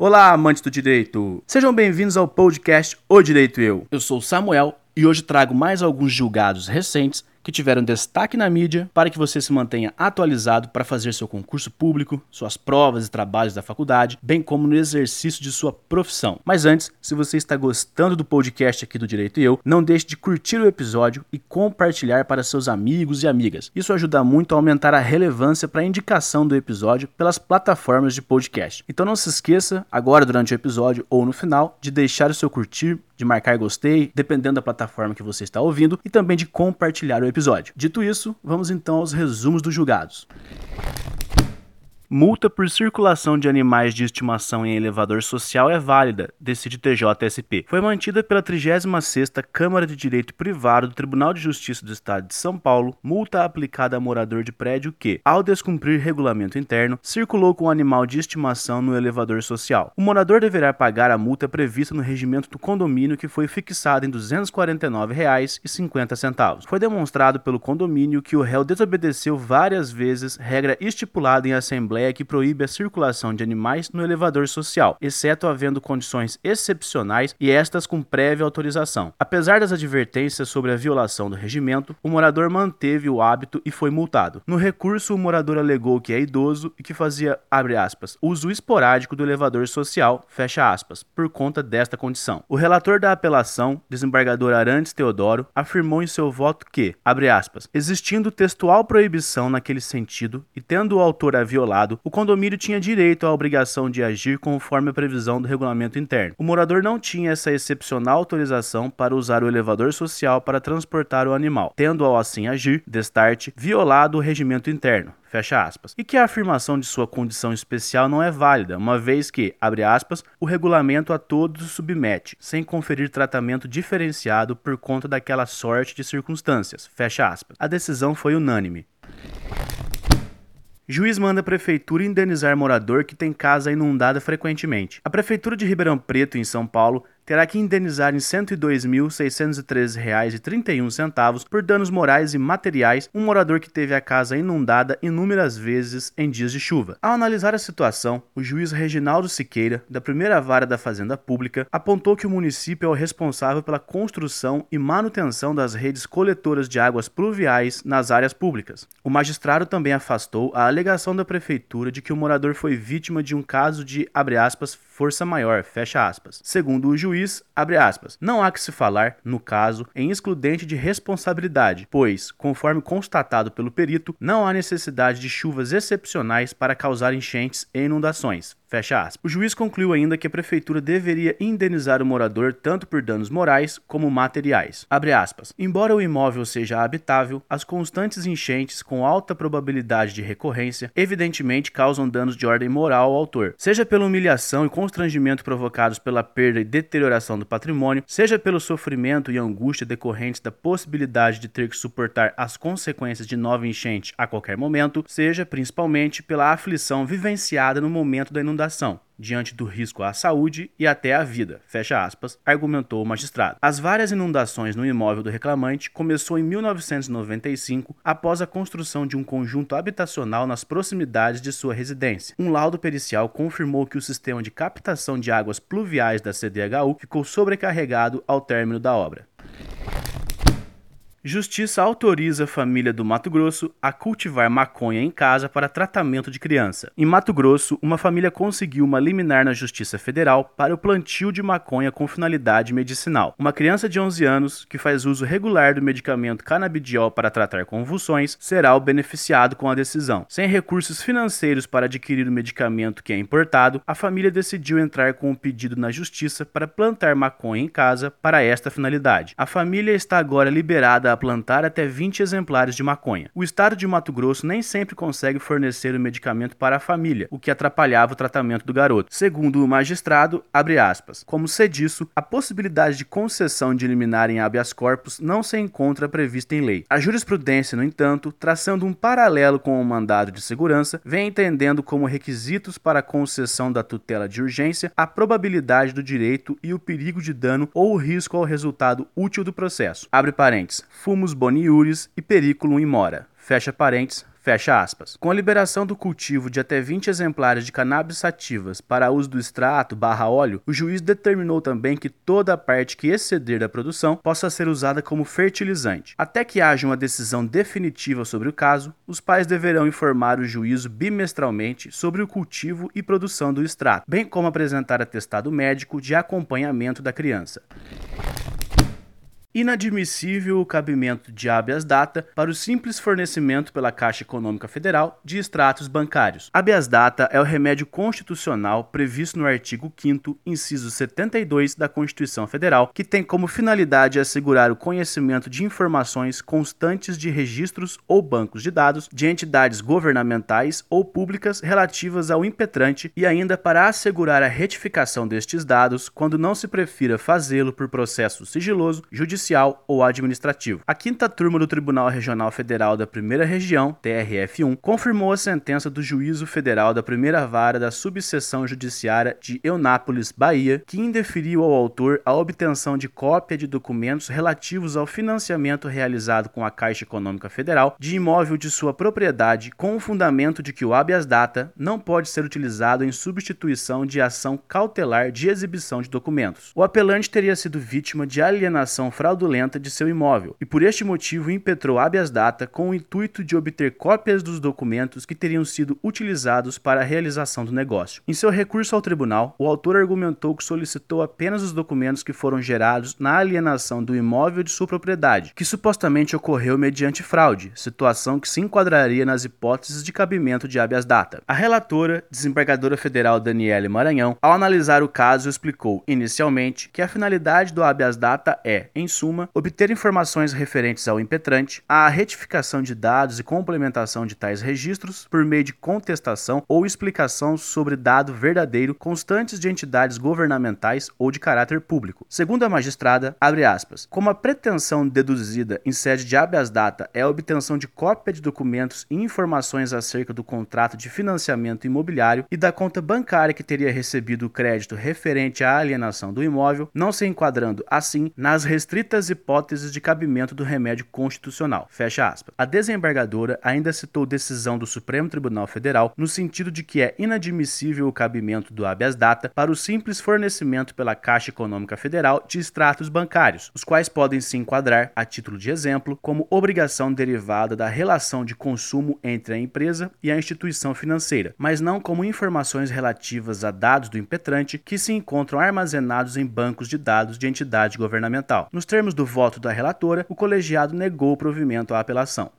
Olá, amantes do direito! Sejam bem-vindos ao podcast O Direito Eu. Eu sou Samuel e hoje trago mais alguns julgados recentes que tiveram destaque na mídia para que você se mantenha atualizado para fazer seu concurso público, suas provas e trabalhos da faculdade, bem como no exercício de sua profissão. Mas antes, se você está gostando do podcast aqui do Direito e Eu, não deixe de curtir o episódio e compartilhar para seus amigos e amigas. Isso ajuda muito a aumentar a relevância para a indicação do episódio pelas plataformas de podcast. Então não se esqueça, agora durante o episódio ou no final, de deixar o seu curtir, de marcar gostei, dependendo da plataforma que você está ouvindo, e também de compartilhar o episódio. Dito isso, vamos então aos resumos dos julgados. Multa por circulação de animais de estimação em elevador social é válida, decide TJSP. Foi mantida pela 36ª Câmara de Direito Privado do Tribunal de Justiça do Estado de São Paulo, multa aplicada a morador de prédio que, ao descumprir regulamento interno, circulou com animal de estimação no elevador social. O morador deverá pagar a multa prevista no regimento do condomínio que foi fixada em R$ 249,50. Foi demonstrado pelo condomínio que o réu desobedeceu várias vezes regra estipulada em assembleia Assembleia que proíbe a circulação de animais no elevador social, exceto havendo condições excepcionais e estas com prévia autorização. Apesar das advertências sobre a violação do regimento, o morador manteve o hábito e foi multado. No recurso, o morador alegou que é idoso e que fazia, aspas, uso esporádico do elevador social, aspas, por conta desta condição. O relator da apelação, desembargador Arantes Teodoro, afirmou em seu voto que, aspas, existindo textual proibição naquele sentido e tendo o autor a violado o condomínio tinha direito à obrigação de agir conforme a previsão do regulamento interno. O morador não tinha essa excepcional autorização para usar o elevador social para transportar o animal, tendo ao assim agir, destarte, violado o regimento interno. Fecha aspas. E que a afirmação de sua condição especial não é válida, uma vez que, abre aspas, o regulamento a todos submete, sem conferir tratamento diferenciado por conta daquela sorte de circunstâncias. Fecha aspas. A decisão foi unânime. Juiz manda a prefeitura indenizar morador que tem casa inundada frequentemente. A prefeitura de Ribeirão Preto, em São Paulo, terá que indenizar em R$ 102.613,31 por danos morais e materiais um morador que teve a casa inundada inúmeras vezes em dias de chuva. Ao analisar a situação, o juiz Reginaldo Siqueira, da primeira vara da Fazenda Pública, apontou que o município é o responsável pela construção e manutenção das redes coletoras de águas pluviais nas áreas públicas. O magistrado também afastou a alegação da prefeitura de que o morador foi vítima de um caso de, aspas, força maior, fecha aspas. Segundo o juiz, juiz, abre aspas, não há que se falar, no caso, em excludente de responsabilidade, pois, conforme constatado pelo perito, não há necessidade de chuvas excepcionais para causar enchentes e inundações. Fecha aspas. O juiz concluiu ainda que a prefeitura deveria indenizar o morador tanto por danos morais como materiais. Abre aspas. Embora o imóvel seja habitável, as constantes enchentes com alta probabilidade de recorrência evidentemente causam danos de ordem moral ao autor, seja pela humilhação e constrangimento provocados pela perda e deterioração do patrimônio, seja pelo sofrimento e angústia decorrentes da possibilidade de ter que suportar as consequências de nova enchente a qualquer momento, seja principalmente pela aflição vivenciada no momento da inundação inundação, diante do risco à saúde e até à vida, fecha aspas, argumentou o magistrado. As várias inundações no imóvel do reclamante começou em 1995 após a construção de um conjunto habitacional nas proximidades de sua residência. Um laudo pericial confirmou que o sistema de captação de águas pluviais da CDHU ficou sobrecarregado ao término da obra. Justiça autoriza a família do Mato Grosso a cultivar maconha em casa para tratamento de criança. Em Mato Grosso, uma família conseguiu uma liminar na Justiça Federal para o plantio de maconha com finalidade medicinal. Uma criança de 11 anos que faz uso regular do medicamento canabidiol para tratar convulsões será o beneficiado com a decisão. Sem recursos financeiros para adquirir o medicamento que é importado, a família decidiu entrar com um pedido na Justiça para plantar maconha em casa para esta finalidade. A família está agora liberada a plantar até 20 exemplares de maconha. O estado de Mato Grosso nem sempre consegue fornecer o medicamento para a família, o que atrapalhava o tratamento do garoto. Segundo o magistrado, abre aspas, como se disso, a possibilidade de concessão de eliminar em habeas corpus não se encontra prevista em lei. A jurisprudência, no entanto, traçando um paralelo com o mandado de segurança, vem entendendo como requisitos para a concessão da tutela de urgência a probabilidade do direito e o perigo de dano ou o risco ao resultado útil do processo. Abre parênteses fumus boniuris e periculum in mora. Fecha parênteses, Fecha aspas. Com a liberação do cultivo de até 20 exemplares de cannabis sativas para uso do extrato barra óleo, o juiz determinou também que toda a parte que exceder da produção possa ser usada como fertilizante. Até que haja uma decisão definitiva sobre o caso, os pais deverão informar o juízo bimestralmente sobre o cultivo e produção do extrato, bem como apresentar atestado médico de acompanhamento da criança. Inadmissível o cabimento de habeas data para o simples fornecimento pela Caixa Econômica Federal de extratos bancários. Habeas data é o remédio constitucional previsto no artigo 5 inciso 72 da Constituição Federal, que tem como finalidade assegurar o conhecimento de informações constantes de registros ou bancos de dados de entidades governamentais ou públicas relativas ao impetrante e ainda para assegurar a retificação destes dados quando não se prefira fazê-lo por processo sigiloso, judicial judicial ou administrativo. A quinta turma do Tribunal Regional Federal da Primeira Região, TRF1, confirmou a sentença do Juízo Federal da Primeira Vara da Subseção Judiciária de Eunápolis, Bahia, que indeferiu ao autor a obtenção de cópia de documentos relativos ao financiamento realizado com a Caixa Econômica Federal de imóvel de sua propriedade, com o fundamento de que o habeas data não pode ser utilizado em substituição de ação cautelar de exibição de documentos. O apelante teria sido vítima de alienação fraudulenta fraudulenta de seu imóvel e por este motivo impetrou habeas data com o intuito de obter cópias dos documentos que teriam sido utilizados para a realização do negócio. Em seu recurso ao tribunal, o autor argumentou que solicitou apenas os documentos que foram gerados na alienação do imóvel de sua propriedade, que supostamente ocorreu mediante fraude, situação que se enquadraria nas hipóteses de cabimento de habeas data. A relatora, desembargadora federal Daniele Maranhão, ao analisar o caso, explicou inicialmente que a finalidade do habeas data é, em suma, obter informações referentes ao impetrante, a retificação de dados e complementação de tais registros por meio de contestação ou explicação sobre dado verdadeiro constantes de entidades governamentais ou de caráter público. Segundo a magistrada, abre aspas, como a pretensão deduzida em sede de habeas data é a obtenção de cópia de documentos e informações acerca do contrato de financiamento imobiliário e da conta bancária que teria recebido o crédito referente à alienação do imóvel, não se enquadrando assim nas restrições estritas hipóteses de cabimento do remédio constitucional. Fecha aspas. A desembargadora ainda citou decisão do Supremo Tribunal Federal no sentido de que é inadmissível o cabimento do habeas data para o simples fornecimento pela Caixa Econômica Federal de extratos bancários, os quais podem se enquadrar, a título de exemplo, como obrigação derivada da relação de consumo entre a empresa e a instituição financeira, mas não como informações relativas a dados do impetrante que se encontram armazenados em bancos de dados de entidade governamental. Nos termos do voto da relatora, o colegiado negou o provimento à apelação.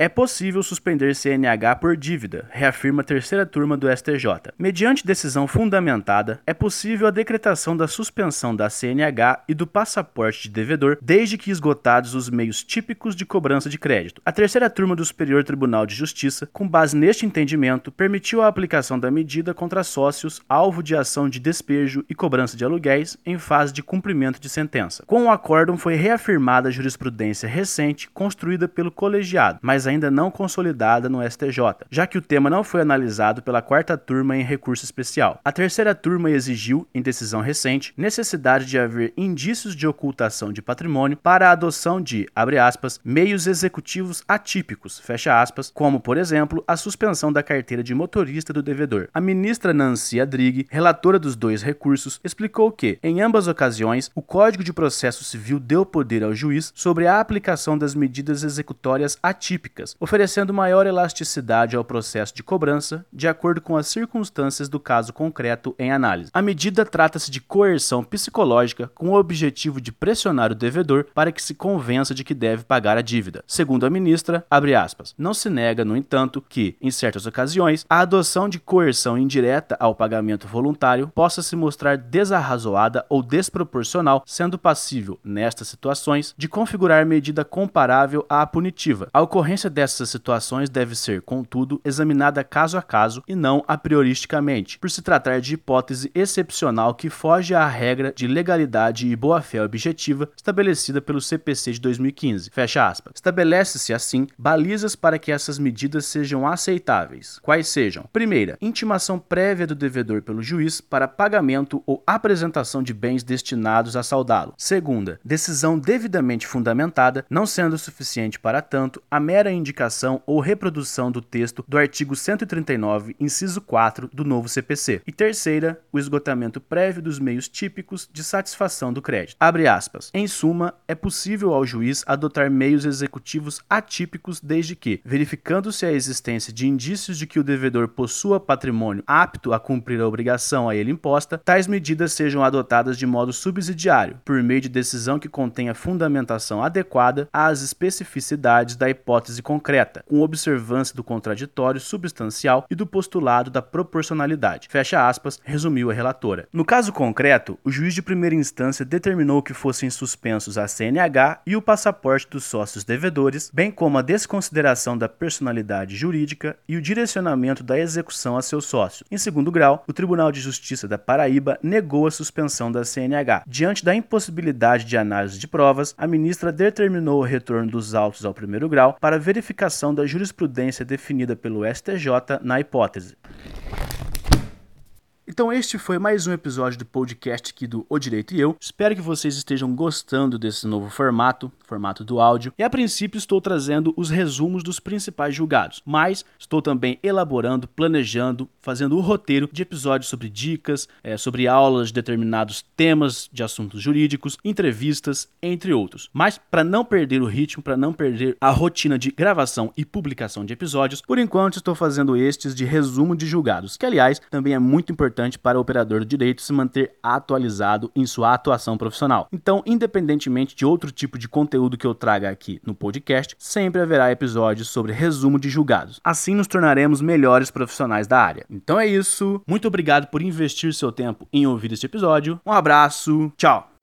É possível suspender CNH por dívida, reafirma a terceira turma do STJ. Mediante decisão fundamentada, é possível a decretação da suspensão da CNH e do passaporte de devedor, desde que esgotados os meios típicos de cobrança de crédito. A terceira turma do Superior Tribunal de Justiça, com base neste entendimento, permitiu a aplicação da medida contra sócios alvo de ação de despejo e cobrança de aluguéis em fase de cumprimento de sentença. Com o acórdão foi reafirmada a jurisprudência recente construída pelo colegiado, mas ainda não consolidada no STJ, já que o tema não foi analisado pela quarta turma em recurso especial. A terceira turma exigiu, em decisão recente, necessidade de haver indícios de ocultação de patrimônio para a adoção de, abre aspas, meios executivos atípicos, fecha aspas, como, por exemplo, a suspensão da carteira de motorista do devedor. A ministra Nancy Adrig, relatora dos dois recursos, explicou que, em ambas ocasiões, o Código de Processo Civil deu poder ao juiz sobre a aplicação das medidas executórias atípicas oferecendo maior elasticidade ao processo de cobrança, de acordo com as circunstâncias do caso concreto em análise. A medida trata-se de coerção psicológica com o objetivo de pressionar o devedor para que se convença de que deve pagar a dívida. Segundo a ministra, aspas, não se nega, no entanto, que, em certas ocasiões, a adoção de coerção indireta ao pagamento voluntário possa se mostrar desarrazoada ou desproporcional, sendo passível, nestas situações, de configurar medida comparável à punitiva. A ocorrência dessas situações deve ser, contudo, examinada caso a caso e não a prioristicamente, por se tratar de hipótese excepcional que foge à regra de legalidade e boa-fé objetiva estabelecida pelo CPC de 2015. Fecha aspas. Estabelece-se, assim, balizas para que essas medidas sejam aceitáveis. Quais sejam? Primeira, intimação prévia do devedor pelo juiz para pagamento ou apresentação de bens destinados a saudá-lo. Segunda, decisão devidamente fundamentada, não sendo suficiente para tanto a mera indicação ou reprodução do texto do artigo 139, inciso 4 do novo CPC. E terceira, o esgotamento prévio dos meios típicos de satisfação do crédito. Abre aspas. Em suma, é possível ao juiz adotar meios executivos atípicos desde que, verificando-se a existência de indícios de que o devedor possua patrimônio apto a cumprir a obrigação a ele imposta, tais medidas sejam adotadas de modo subsidiário, por meio de decisão que contenha fundamentação adequada às especificidades da hipótese concreta, com observância do contraditório substancial e do postulado da proporcionalidade. Fecha aspas, resumiu a relatora. No caso concreto, o juiz de primeira instância determinou que fossem suspensos a CNH e o passaporte dos sócios devedores, bem como a desconsideração da personalidade jurídica e o direcionamento da execução a seus sócios. Em segundo grau, o Tribunal de Justiça da Paraíba negou a suspensão da CNH. Diante da impossibilidade de análise de provas, a ministra determinou o retorno dos autos ao primeiro grau para verificação da jurisprudência definida pelo STJ na hipótese. Então este foi mais um episódio do podcast aqui do O Direito e Eu. Espero que vocês estejam gostando desse novo formato, formato do áudio. E a princípio estou trazendo os resumos dos principais julgados, mas estou também elaborando, planejando, fazendo o roteiro de episódios sobre dicas, é, sobre aulas de determinados temas de assuntos jurídicos, entrevistas, entre outros. Mas para não perder o ritmo, para não perder a rotina de gravação e publicação de episódios, por enquanto estou fazendo estes de resumo de julgados, que aliás também é muito importante importante para o operador do direito se manter atualizado em sua atuação profissional. Então, independentemente de outro tipo de conteúdo que eu traga aqui no podcast, sempre haverá episódios sobre resumo de julgados. Assim nos tornaremos melhores profissionais da área. Então é isso. Muito obrigado por investir seu tempo em ouvir este episódio. Um abraço. Tchau.